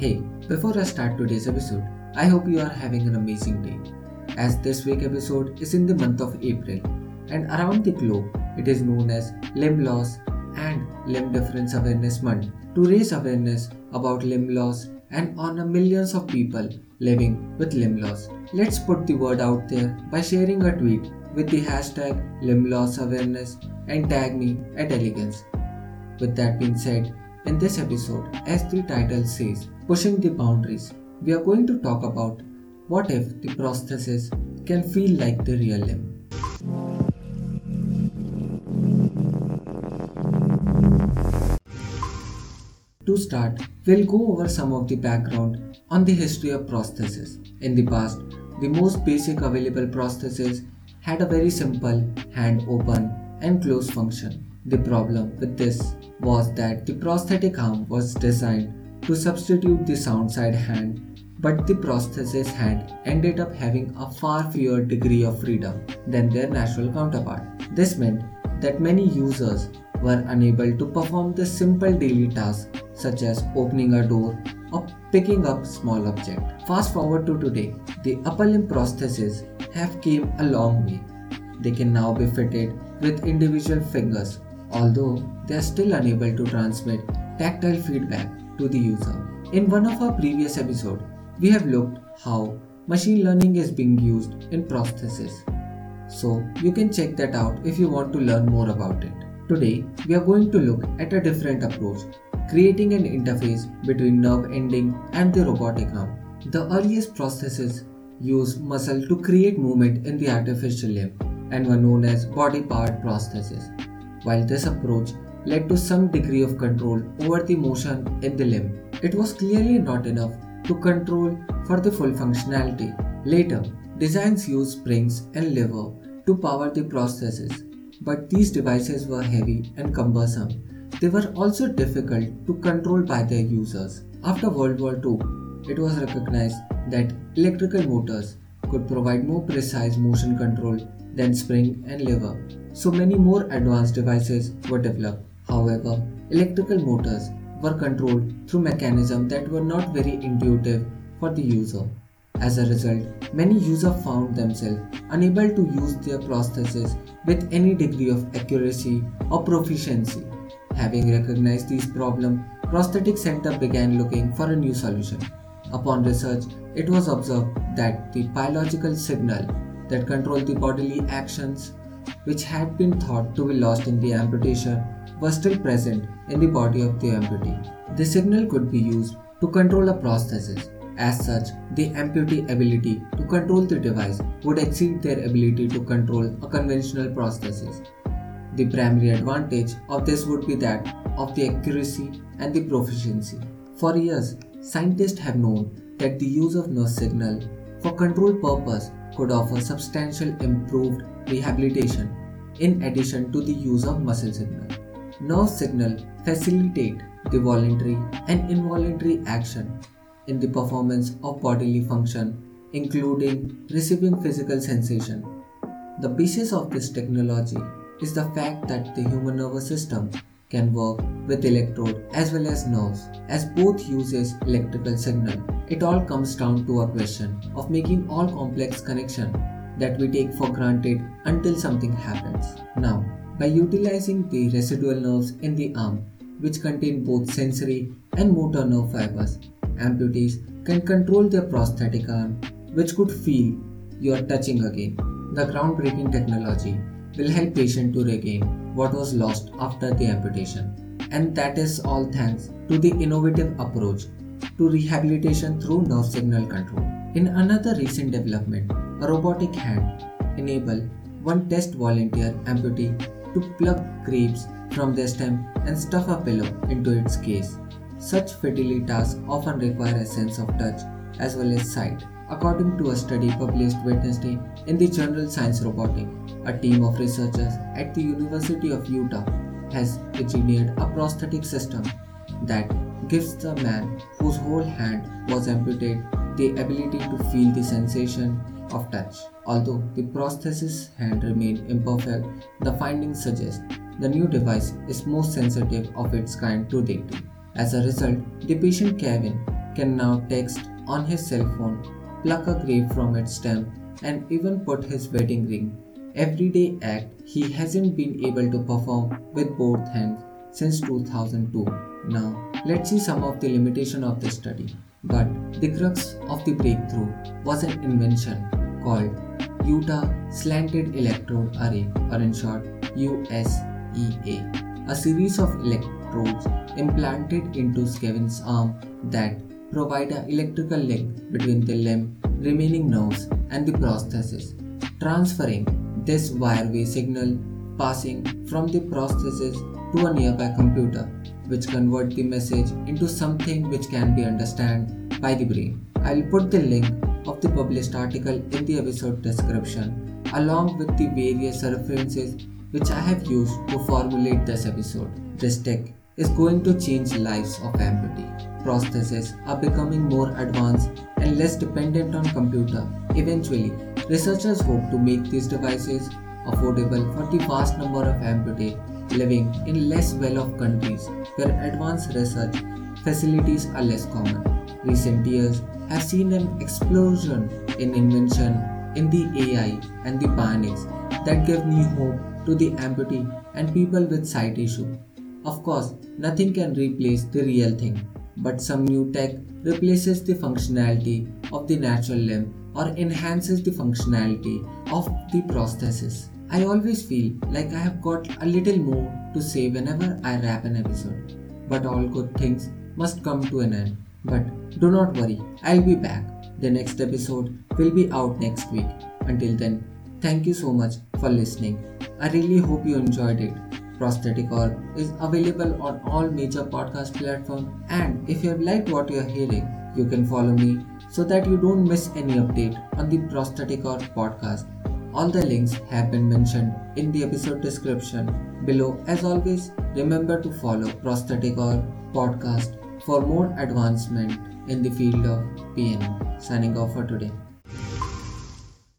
Hey, before I start today's episode, I hope you are having an amazing day. As this week episode is in the month of April, and around the globe, it is known as Limb Loss and Limb Difference Awareness Month to raise awareness about limb loss and honor millions of people living with limb loss. Let's put the word out there by sharing a tweet with the hashtag limb loss awareness and tag me at elegencs. With that being said, in this episode, as the title says, Pushing the Boundaries, we are going to talk about what if the prosthesis can feel like the real limb. To start, we'll go over some of the background on the history of prosthesis. In the past, the most basic available prosthesis had a very simple hand open and close function. The problem with this was that the prosthetic arm was designed to substitute the sound side hand, but the prosthesis hand ended up having a far fewer degree of freedom than their natural counterpart. This meant that many users were unable to perform the simple daily tasks such as opening a door or picking up small object. Fast forward to today, the upper limb prostheses have came a long way. They can now be fitted with individual fingers, although they are still unable to transmit tactile feedback to the user. In one of our previous episodes, we have looked how machine learning is being used in prosthesis. So you can check that out if you want to learn more about it. Today, we are going to look at a different approach, creating an interface between nerve ending and the robotic arm. The earliest prostheses used muscle to create movement in the artificial limb and were known as body-powered prostheses. While this approach led to some degree of control over the motion in the limb, it was clearly not enough to control for the full functionality. Later, designs used springs and lever to power the prostheses, but these devices were heavy and cumbersome. They were also difficult to control by their users. After World War II, it was recognized that electrical motors could provide more precise motion control than spring and lever. So many more advanced devices were developed. However, electrical motors were controlled through mechanisms that were not very intuitive for the user. As a result, many users found themselves unable to use their prosthesis with any degree of accuracy or proficiency. Having recognized these problems, Prosthetic Center began looking for a new solution. Upon research, it was observed that the biological signal that controlled the bodily actions, which had been thought to be lost in the amputation, were still present in the body of the amputee. The signal could be used to control a prosthesis as such, the amputee ability to control the device would exceed their ability to control a conventional prosthesis. The primary advantage of this would be that of the accuracy and the proficiency. For years, scientists have known that the use of nerve signal for control purpose could offer substantial improved rehabilitation in addition to the use of muscle signal. Nerve signal facilitate the voluntary and involuntary action in the performance of bodily function, including receiving physical sensation. The basis of this technology is the fact that the human nervous system can work with electrode as well as nerves as both uses electrical signal it all comes down to a question of making all complex connection that we take for granted until something happens now by utilizing the residual nerves in the arm which contain both sensory and motor nerve fibers amputees can control their prosthetic arm, which could feel you are touching again. The groundbreaking technology will help patient to regain what was lost after the amputation. And that is all thanks to the innovative approach to rehabilitation through nerve signal control. In another recent development, a robotic hand enable one test volunteer amputee to pluck grapes from their stem and stuff a pillow into its case. Such fidelity tasks often require a sense of touch as well as sight. According to a study published Wednesday in the journal Science Robotics, a team of researchers at the University of Utah has engineered a prosthetic system that gives the man whose whole hand was amputated the ability to feel the sensation of touch. Although the prosthesis hand remained imperfect, the findings suggest the new device is most sensitive of its kind to date. As a result, the patient Kevin can now text on his cell phone, pluck a grape from its stem, and even put his wedding ring. Everyday act he hasn't been able to perform with both hands since 2002. Now, let's see some of the limitation of the study. But the crux of the breakthrough was an invention called Utah Slanted Electrode Array, or in short, USEA, a series of electrodes implanted into Kevin's arm that provide an electrical link between the limb, remaining nerves, and the prosthesis, transferring this wireway signal passing from the prosthesis to a nearby computer, which convert the message into something which can be understood by the brain. I'll put the link of the published article in the episode description along with the various references which I have used to formulate this episode. This tech is going to change lives of amputee. Prostheses are becoming more advanced and less dependent on computer. Eventually, researchers hope to make these devices affordable for the vast number of amputees living in less well-off countries where advanced research facilities are less common. Recent years have seen an explosion in invention in the AI and the bionics that give new hope to the amputee and people with sight issue. Of course, nothing can replace the real thing, but some new tech replaces the functionality of the natural limb or enhances the functionality of the prosthesis. I always feel like I have got a little more to say whenever I wrap an episode. But all good things must come to an end. But do not worry, I'll be back. The next episode will be out next week. Until then, thank you so much for listening. I really hope you enjoyed it. Prosthetic Orb is available on all major podcast platforms. And if you have liked what you are hearing, you can follow me so that you don't miss any update on the Prosthetic Orb podcast. All the links have been mentioned in the episode description below. As always, remember to follow Prosthetic Orb podcast for more advancement in the field of P&O. Signing off for today.